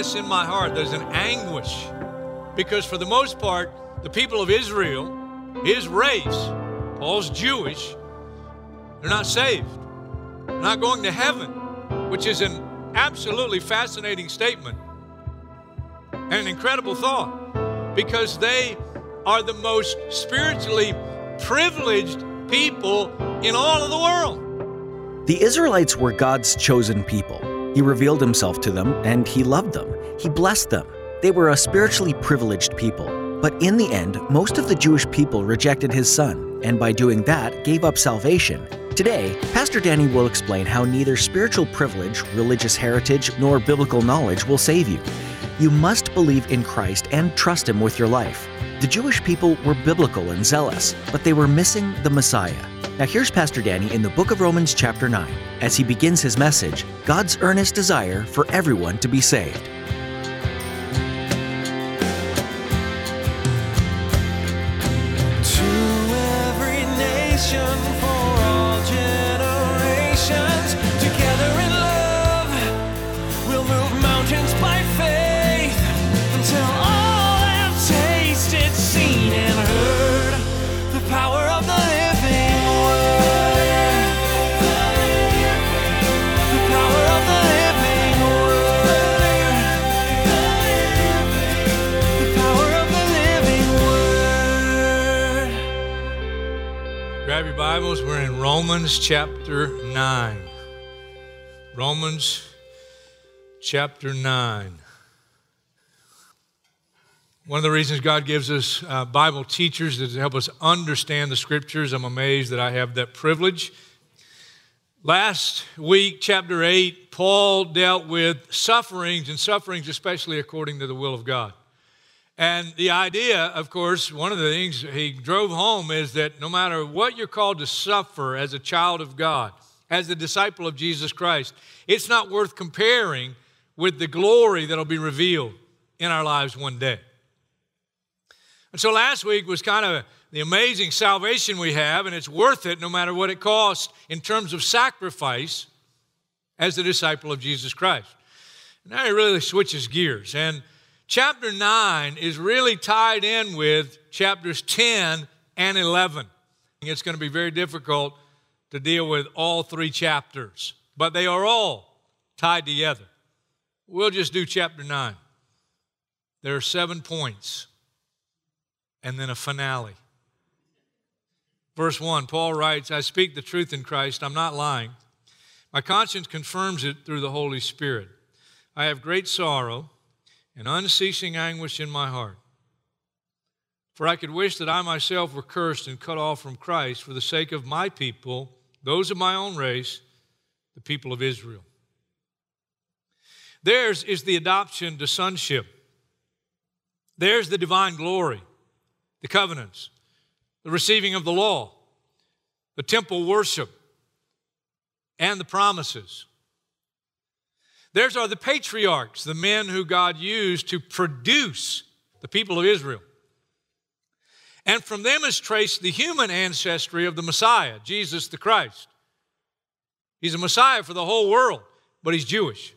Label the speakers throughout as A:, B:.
A: In
B: my heart, there's an anguish. Because for the most part, the people of Israel, his race, Paul's Jewish, they're not saved. They're not going to heaven, which is an absolutely fascinating statement and an incredible thought because they are the most spiritually privileged people in all of the world.
C: The Israelites were God's chosen people. He revealed himself to them and he loved them. He blessed them. They were a spiritually privileged people. But in the end, most of the Jewish people rejected his son, and by doing that, gave up salvation. Today, Pastor Danny will explain how neither spiritual privilege, religious heritage, nor biblical knowledge will save you. You must believe in Christ and trust Him with your life. The Jewish people were biblical and zealous, but they were missing the Messiah. Now, here's Pastor Danny in the book of Romans, chapter 9, as he begins his message God's earnest desire for everyone to be saved.
B: Bibles. We're in Romans chapter 9. Romans chapter 9. One of the reasons God gives us uh, Bible teachers is to help us understand the scriptures. I'm amazed that I have that privilege. Last week, chapter 8, Paul dealt with sufferings, and sufferings especially according to the will of God. And the idea, of course, one of the things he drove home is that no matter what you're called to suffer as a child of God, as a disciple of Jesus Christ, it's not worth comparing with the glory that'll be revealed in our lives one day. And so last week was kind of the amazing salvation we have, and it's worth it no matter what it costs in terms of sacrifice as a disciple of Jesus Christ. Now he really switches gears. And chapter 9 is really tied in with chapters 10 and 11. It's going to be very difficult to deal with all three chapters, but they are all tied together. We'll just do chapter 9. There are seven points and then a finale. Verse 1, Paul writes, I speak the truth in Christ, I'm not lying. My conscience confirms it through the Holy Spirit. I have great sorrow and unceasing anguish in my heart. For I could wish that I myself were cursed and cut off from Christ for the sake of my people, those of my own race, the people of Israel. Theirs is the adoption to sonship. There's the divine glory, the covenants, the receiving of the law, the temple worship, and the promises. Theirs are the patriarchs, the men who God used to produce the people of Israel. And from them is traced the human ancestry of the Messiah, Jesus the Christ. He's a Messiah for the whole world, but he's Jewish.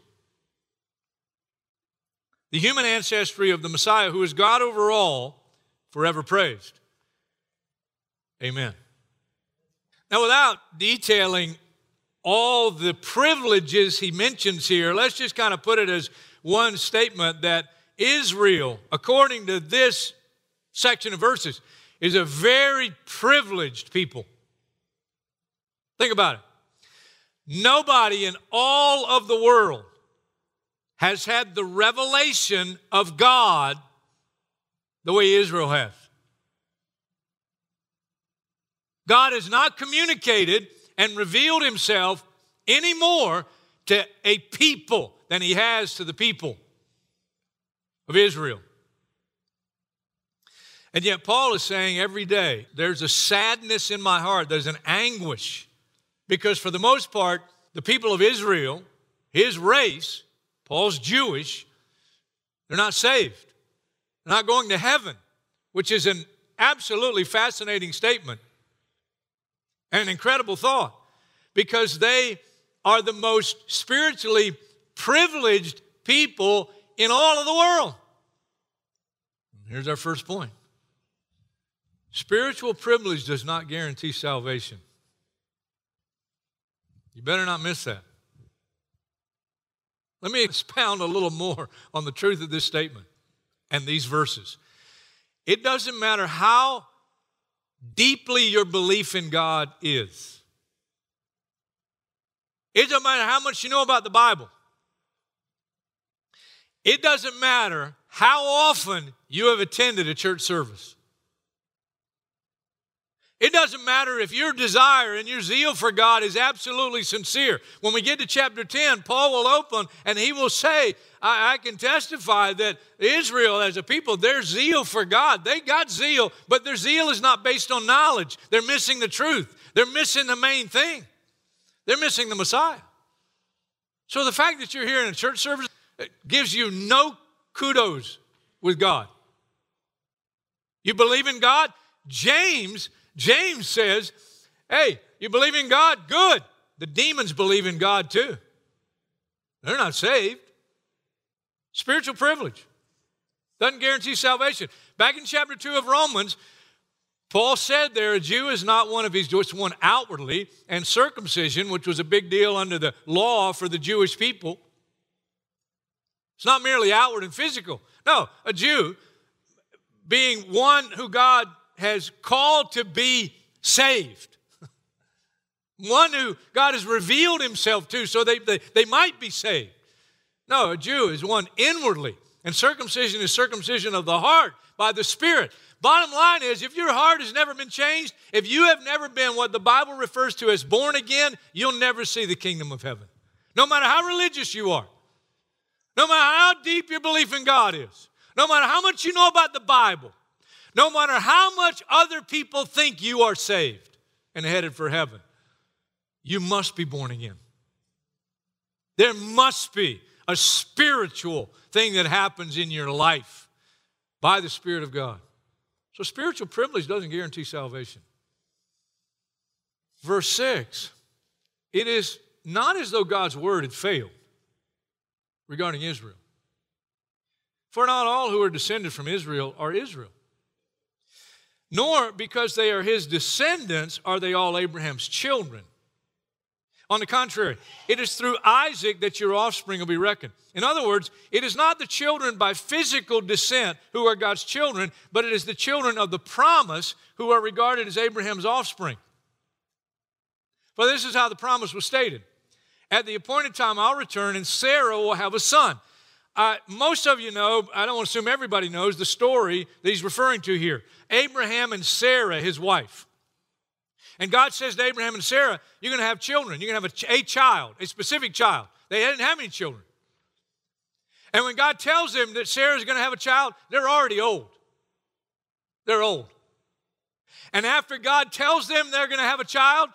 B: The human ancestry of the Messiah, who is God over all, forever praised. Amen. Now, without detailing all the privileges he mentions here, let's just kind of put it as one statement that Israel, according to this section of verses, is a very privileged people. Think about it. Nobody in all of the world has had the revelation of God the way Israel has. God has not communicated and revealed himself any more to a people than he has to the people of Israel. And yet, Paul is saying every day, there's a sadness in my heart, there's an anguish, because for the most part, the people of Israel, his race, Paul's Jewish, they're not saved. They're not going to heaven, which is an absolutely fascinating statement an incredible thought because they are the most spiritually privileged people in all of the world. Here's our first point spiritual privilege does not guarantee salvation. You better not miss that. Let me expound a little more on the truth of this statement and these verses. It doesn't matter how deeply your belief in God is. It doesn't matter how much you know about the Bible. It doesn't matter how often you have attended a church service. It doesn't matter if your desire and your zeal for God is absolutely sincere. When we get to chapter 10, Paul will open and he will say, I, I, can testify that Israel as a people, their zeal for God, they got zeal, but their zeal is not based on knowledge. They're missing the truth, they're missing the main thing, they're missing the Messiah. So the fact that you're here in a church service gives you no kudos with God. You believe in God? James James says, hey, you believe in God? Good. The demons believe in God too. They're not saved. Spiritual privilege doesn't guarantee salvation. Back in chapter 2 of Romans, Paul said there, a Jew is not one of his, just one outwardly, and circumcision, which was a big deal under the law for the Jewish people. It's not merely outward and physical. No, a Jew being one who God has called to be saved. One who God has revealed himself to so they, they, they might be saved. No, a Jew is one inwardly, and circumcision is circumcision of the heart by the Spirit. Bottom line is, if your heart has never been changed, if you have never been what the Bible refers to as born again, you'll never see the kingdom of heaven. No matter how religious you are, no matter how deep your belief in God is, no matter how much you know about the Bible, no matter how much other people think you are saved and headed for heaven, you must be born again. There must be a spiritual thing that happens in your life by the Spirit of God. So, spiritual privilege doesn't guarantee salvation. Verse 6 it is not as though God's word had failed regarding Israel. For not all who are descended from Israel are Israel nor because they are his descendants are they all Abraham's children. On the contrary, it is through Isaac that your offspring will be reckoned. In other words, it is not the children by physical descent who are God's children, but it is the children of the promise who are regarded as Abraham's offspring. For this is how the promise was stated At the appointed time, I'll return, and Sarah will have a son. Uh, most of you know, I don't assume everybody knows the story that he's referring to here Abraham and Sarah, his wife. And God says to Abraham and Sarah, You're going to have children. You're going to have a, a child, a specific child. They didn't have any children. And when God tells them that Sarah's going to have a child, they're already old. They're old. And after God tells them they're going to have a child,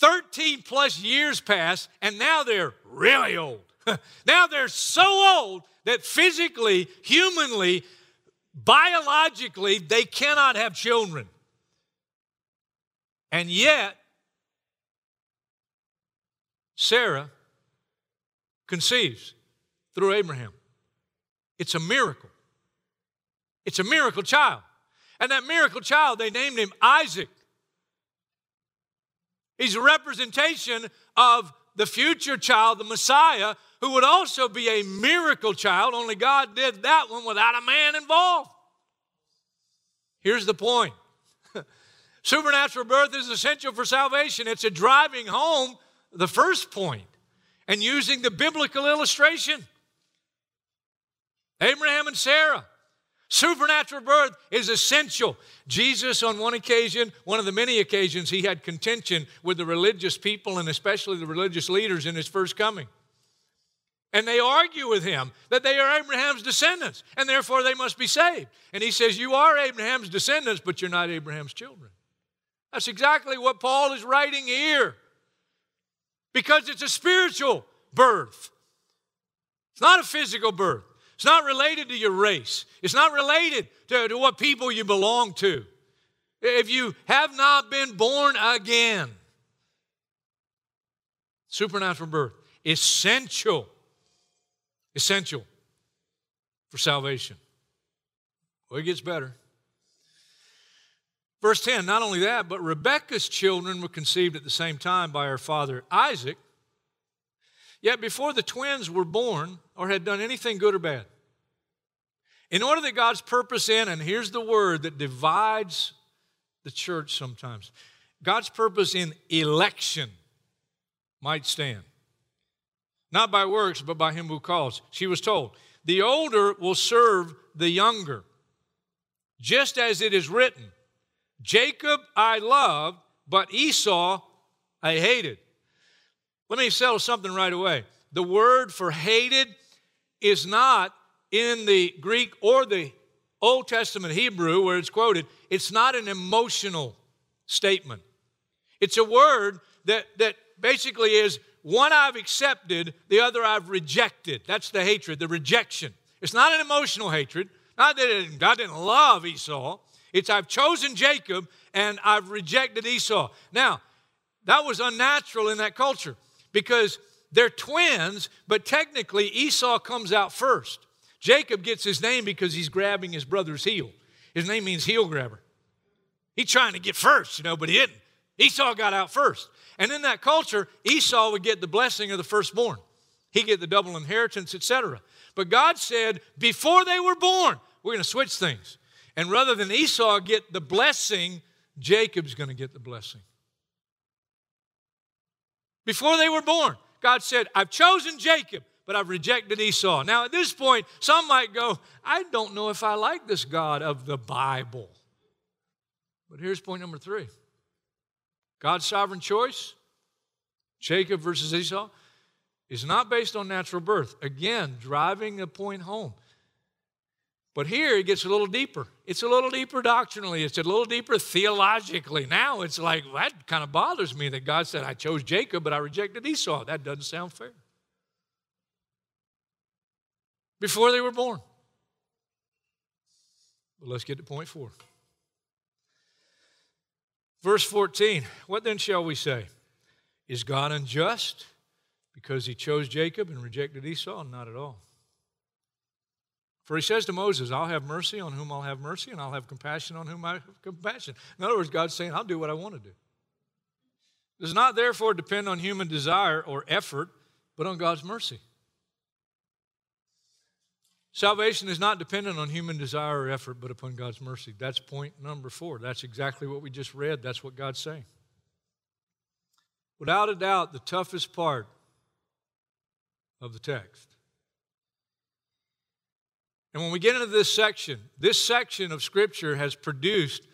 B: 13 plus years pass, and now they're really old. now they're so old that physically, humanly, biologically, they cannot have children. And yet, Sarah conceives through Abraham. It's a miracle. It's a miracle child. And that miracle child, they named him Isaac. He's a representation of the future child, the Messiah, who would also be a miracle child, only God did that one without a man involved. Here's the point supernatural birth is essential for salvation, it's a driving home the first point and using the biblical illustration. Abraham and Sarah, Supernatural birth is essential. Jesus, on one occasion, one of the many occasions, he had contention with the religious people and especially the religious leaders in his first coming. And they argue with him that they are Abraham's descendants and therefore they must be saved. And he says, You are Abraham's descendants, but you're not Abraham's children. That's exactly what Paul is writing here because it's a spiritual birth, it's not a physical birth. It's not related to your race. It's not related to, to what people you belong to. If you have not been born again, supernatural birth, essential, essential for salvation. Well, it gets better. Verse 10, not only that, but Rebekah's children were conceived at the same time by her father Isaac. Yet before the twins were born or had done anything good or bad, in order that God's purpose in, and here's the word that divides the church sometimes God's purpose in election might stand. Not by works, but by him who calls. She was told, The older will serve the younger, just as it is written, Jacob I loved, but Esau I hated. Let me settle something right away. The word for hated is not in the Greek or the Old Testament Hebrew where it's quoted, it's not an emotional statement. It's a word that, that basically is one I've accepted, the other I've rejected. That's the hatred, the rejection. It's not an emotional hatred. Not that God didn't love Esau. It's I've chosen Jacob and I've rejected Esau. Now, that was unnatural in that culture because they're twins, but technically Esau comes out first. Jacob gets his name because he's grabbing his brother's heel. His name means heel grabber. He's trying to get first, you know, but he didn't. Esau got out first. And in that culture, Esau would get the blessing of the firstborn. He'd get the double inheritance, etc. But God said, before they were born, we're going to switch things. And rather than Esau get the blessing, Jacob's going to get the blessing. Before they were born, God said, I've chosen Jacob, but I've rejected Esau. Now, at this point, some might go, I don't know if I like this God of the Bible. But here's point number three God's sovereign choice, Jacob versus Esau, is not based on natural birth. Again, driving the point home. But here it gets a little deeper. It's a little deeper doctrinally, it's a little deeper theologically. Now it's like, that kind of bothers me that God said, I chose Jacob, but I rejected Esau. That doesn't sound fair. Before they were born. But let's get to point four. Verse 14 What then shall we say? Is God unjust because he chose Jacob and rejected Esau? Not at all. For he says to Moses, I'll have mercy on whom I'll have mercy, and I'll have compassion on whom I have compassion. In other words, God's saying, I'll do what I want to do. Does not therefore depend on human desire or effort, but on God's mercy. Salvation is not dependent on human desire or effort, but upon God's mercy. That's point number four. That's exactly what we just read. That's what God's saying. Without a doubt, the toughest part of the text and when we get into this section, this section of Scripture has produced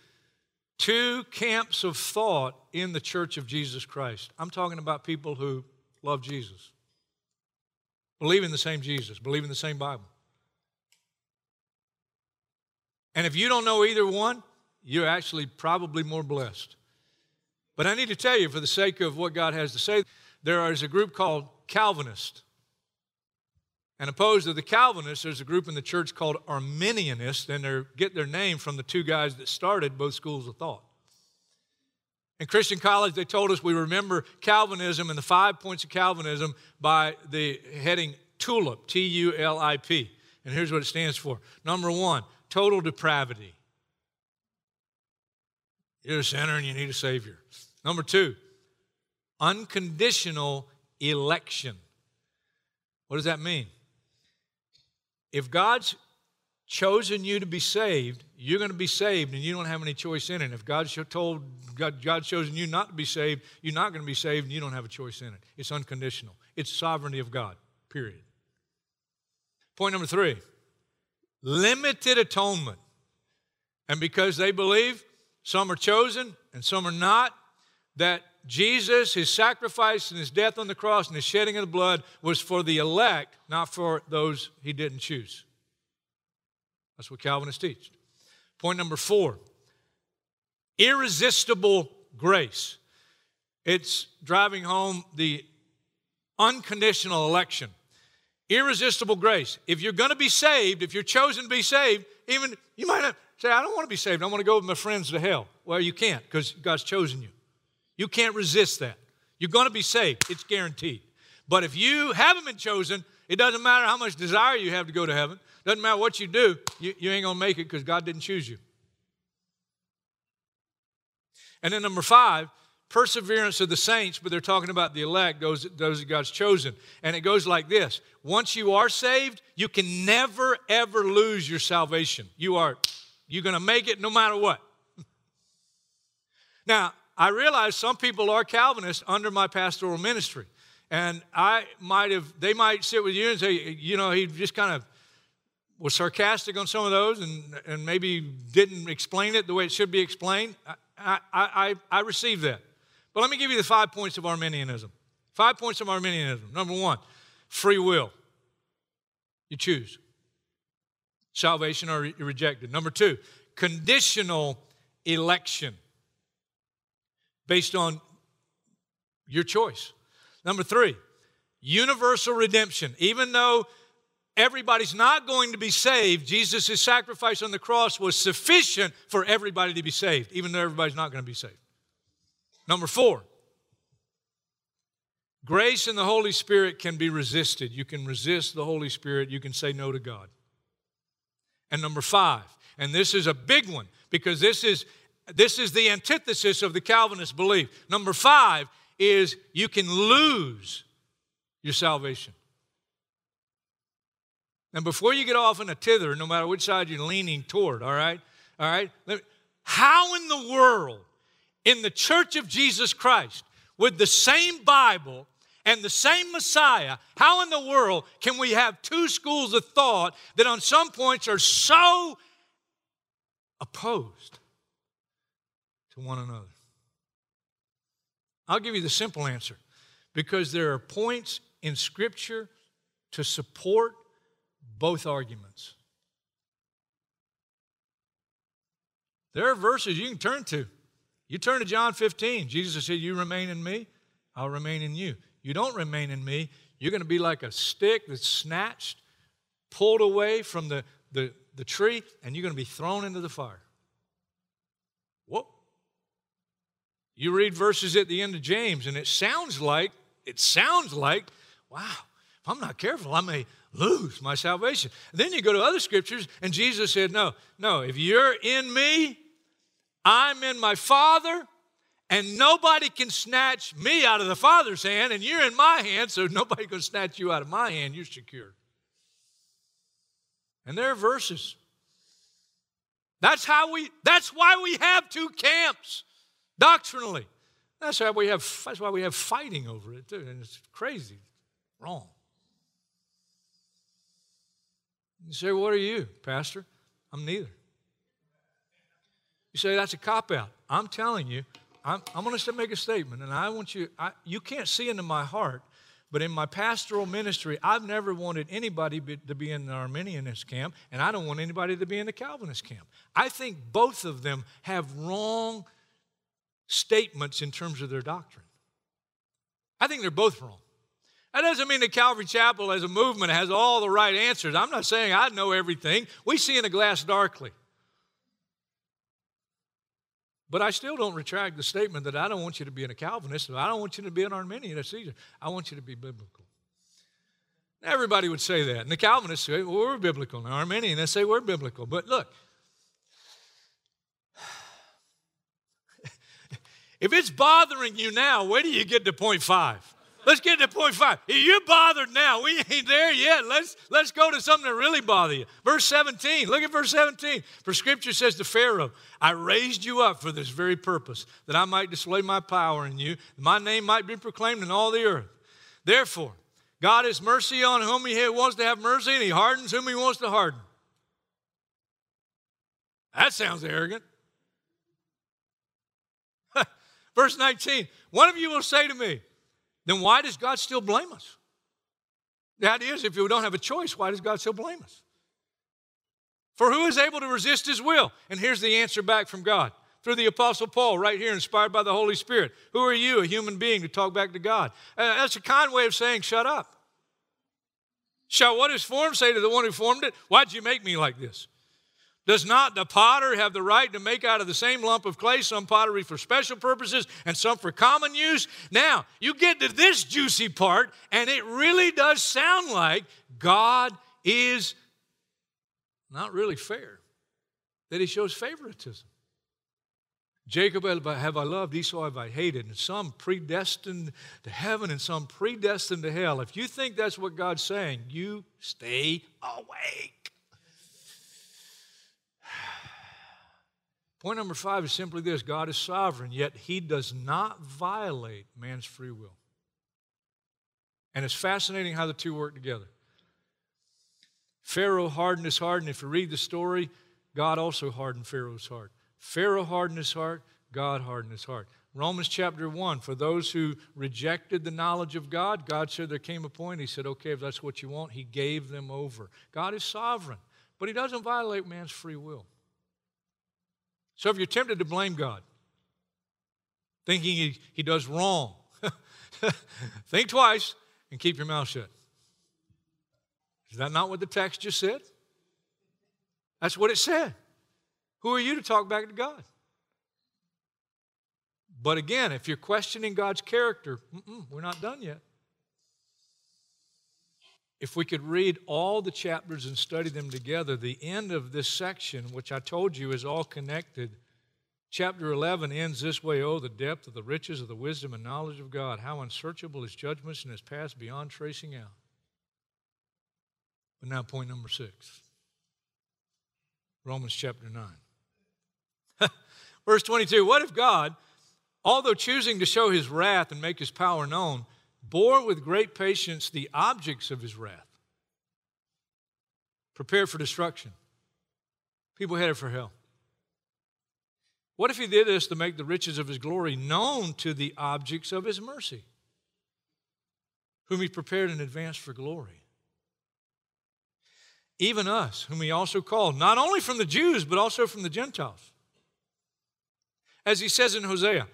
B: two camps of thought in the church of Jesus Christ. I'm talking about people who love Jesus, believe in the same Jesus, believe in the same Bible. And if you don't know either one, you're actually probably more blessed. But I need to tell you, for the sake of what God has to say, there is a group called Calvinist. And opposed to the Calvinists, there's a group in the church called Arminianists, and they get their name from the two guys that started both schools of thought. In Christian college, they told us we remember Calvinism and the five points of Calvinism by the heading TULIP, T U L I P. And here's what it stands for number one, total depravity. You're a sinner and you need a Savior. Number two, unconditional election. What does that mean? If God's chosen you to be saved, you're going to be saved and you don't have any choice in it. If God's told God, God's chosen you not to be saved, you're not going to be saved and you don't have a choice in it. It's unconditional. It's sovereignty of God. Period. Point number three. Limited atonement. And because they believe, some are chosen and some are not, that Jesus, his sacrifice and his death on the cross and his shedding of the blood was for the elect, not for those he didn't choose. That's what Calvinists teach. Point number four irresistible grace. It's driving home the unconditional election. Irresistible grace. If you're going to be saved, if you're chosen to be saved, even you might not say, I don't want to be saved. I want to go with my friends to hell. Well, you can't because God's chosen you. You can't resist that. You're going to be saved, it's guaranteed. But if you haven't been chosen, it doesn't matter how much desire you have to go to heaven, doesn't matter what you do, you, you ain't going to make it because God didn't choose you. And then number five, perseverance of the saints, but they're talking about the elect, those, those that God's chosen. And it goes like this Once you are saved, you can never, ever lose your salvation. You are, you're going to make it no matter what. now, I realize some people are Calvinists under my pastoral ministry. And I might have, they might sit with you and say, you know, he just kind of was sarcastic on some of those and, and maybe didn't explain it the way it should be explained. I, I, I, I receive that. But let me give you the five points of Arminianism. Five points of Arminianism. Number one, free will. You choose. Salvation or rejected. Number two, conditional election based on your choice. Number three, universal redemption. Even though everybody's not going to be saved, Jesus' sacrifice on the cross was sufficient for everybody to be saved, even though everybody's not going to be saved. Number four, grace and the Holy Spirit can be resisted. You can resist the Holy Spirit, you can say no to God. And number five, and this is a big one because this is this is the antithesis of the Calvinist belief. Number five is you can lose your salvation. And before you get off in a tither, no matter which side you're leaning toward, all right? All right? How in the world, in the church of Jesus Christ, with the same Bible and the same Messiah, how in the world can we have two schools of thought that on some points are so opposed? to one another? I'll give you the simple answer because there are points in Scripture to support both arguments. There are verses you can turn to. You turn to John 15. Jesus said, You remain in me, I'll remain in you. You don't remain in me, you're going to be like a stick that's snatched, pulled away from the, the, the tree, and you're going to be thrown into the fire. Whoa. You read verses at the end of James, and it sounds like, it sounds like, wow, if I'm not careful, I may lose my salvation. then you go to other scriptures, and Jesus said, No, no, if you're in me, I'm in my Father, and nobody can snatch me out of the Father's hand, and you're in my hand, so nobody can snatch you out of my hand. You're secure. And there are verses. That's how we, that's why we have two camps doctrinally. That's why we have, that's why we have fighting over it, too. And it's crazy, wrong. You say, What are you, Pastor? I'm neither. You say, That's a cop out. I'm telling you, I'm, I'm going to make a statement, and I want you, I, you can't see into my heart, but in my pastoral ministry, I've never wanted anybody be, to be in the Arminianist camp, and I don't want anybody to be in the Calvinist camp. I think both of them have wrong statements in terms of their doctrine. I think they're both wrong. That doesn't mean that Calvary Chapel as a movement has all the right answers. I'm not saying I know everything. We see in a glass darkly. But I still don't retract the statement that I don't want you to be a Calvinist. I don't want you to be an Arminianist either. I want you to be biblical. Everybody would say that. And the Calvinists say, well, we're biblical. And the they say we're biblical. But look, If it's bothering you now, where do you get to point five? Let's get to point five. You're bothered now, we ain't there yet. Let's, let's go to something that really bothers you. Verse 17. Look at verse 17. For scripture says to Pharaoh, I raised you up for this very purpose, that I might display my power in you, my name might be proclaimed in all the earth. Therefore, God has mercy on whom he wants to have mercy, and he hardens whom he wants to harden. That sounds arrogant. Verse 19 One of you will say to me, then why does God still blame us? That is, if we don't have a choice, why does God still blame us? For who is able to resist his will? And here's the answer back from God through the Apostle Paul, right here, inspired by the Holy Spirit. Who are you, a human being, to talk back to God? Uh, that's a kind way of saying, shut up. Shall what is formed say to the one who formed it, Why'd you make me like this? Does not the potter have the right to make out of the same lump of clay some pottery for special purposes and some for common use? Now, you get to this juicy part, and it really does sound like God is not really fair, that He shows favoritism. Jacob have I loved, Esau have I hated, and some predestined to heaven and some predestined to hell. If you think that's what God's saying, you stay awake. Point number five is simply this God is sovereign, yet he does not violate man's free will. And it's fascinating how the two work together. Pharaoh hardened his heart, and if you read the story, God also hardened Pharaoh's heart. Pharaoh hardened his heart, God hardened his heart. Romans chapter 1 for those who rejected the knowledge of God, God said there came a point, He said, okay, if that's what you want, He gave them over. God is sovereign, but He doesn't violate man's free will. So if you're tempted to blame God, thinking he, he does wrong, think twice and keep your mouth shut. Is that not what the text just said? That's what it said. Who are you to talk back to God? But again, if you're questioning God's character, we're not done yet. If we could read all the chapters and study them together, the end of this section, which I told you is all connected, chapter 11 ends this way Oh, the depth of the riches of the wisdom and knowledge of God, how unsearchable his judgments and his paths beyond tracing out. But now, point number six Romans chapter 9. Verse 22 What if God, although choosing to show his wrath and make his power known, bore with great patience the objects of his wrath, prepared for destruction, people headed for hell. What if he did this to make the riches of his glory known to the objects of his mercy, whom he prepared in advance for glory? Even us, whom he also called, not only from the Jews, but also from the Gentiles. As he says in Hosea,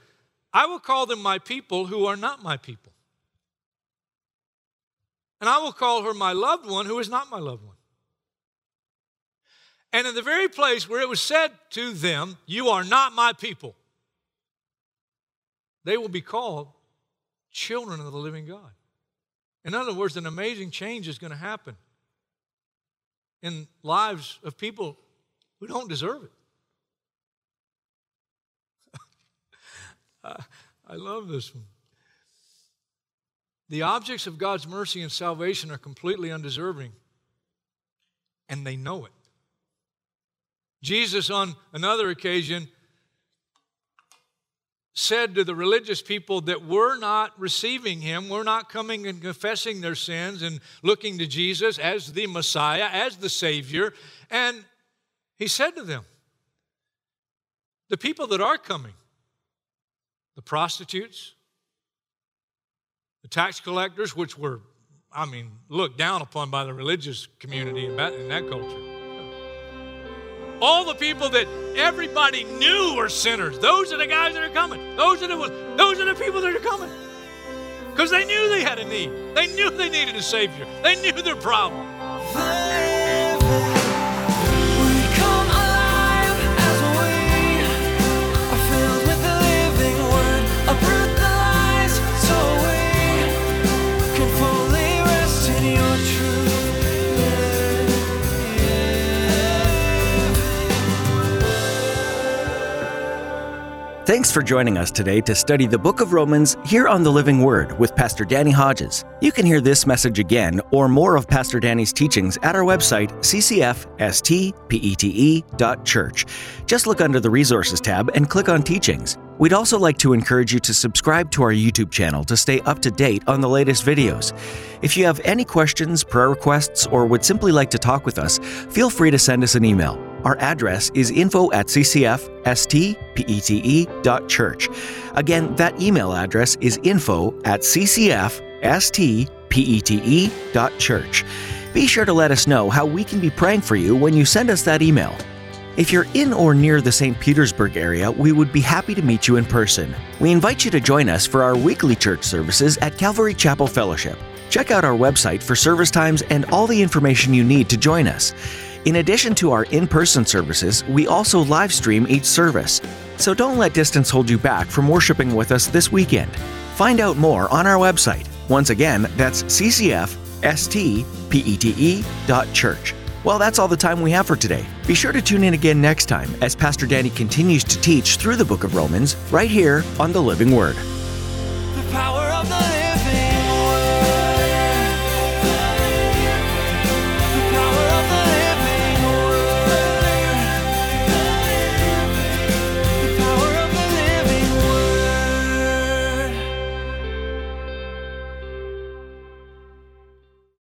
B: I will call them my people who are not my people and I will call her my loved one who is not my loved one. And in the very place where it was said to them, You are not my people, they will be called children of the living God. In other words, an amazing change is going to happen in lives of people who don't deserve it. I love this one. The objects of God's mercy and salvation are completely undeserving, and they know it. Jesus, on another occasion, said to the religious people that were not receiving him, were not coming and confessing their sins and looking to Jesus as the Messiah, as the Savior. And he said to them, The people that are coming, the prostitutes, the tax collectors, which were, I mean, looked down upon by the religious community in that, in that culture. All the people that everybody knew were sinners. Those are the guys that are coming. Those are the those are the people that are coming. Because they knew they had a need. They knew they needed a Savior. They knew their problem.
C: Thanks for joining us today to study the book of Romans here on the Living Word with Pastor Danny Hodges. You can hear this message again or more of Pastor Danny's teachings at our website, ccfstpete.church. Just look under the Resources tab and click on Teachings. We'd also like to encourage you to subscribe to our YouTube channel to stay up to date on the latest videos. If you have any questions, prayer requests, or would simply like to talk with us, feel free to send us an email Our address is info at ccfstpete.church. Again, that email address is info at ccfstpete.church. Be sure to let us know how we can be praying for you when you send us that email. If you're in or near the St. Petersburg area, we would be happy to meet you in person. We invite you to join us for our weekly church services at Calvary Chapel Fellowship. Check out our website for service times and all the information you need to join us. In addition to our in person services, we also live stream each service. So don't let distance hold you back from worshiping with us this weekend. Find out more on our website. Once again, that's ccfstpete.church. Well, that's all the time we have for today. Be sure to tune in again next time as Pastor Danny continues to teach through the book of Romans right here on the Living Word.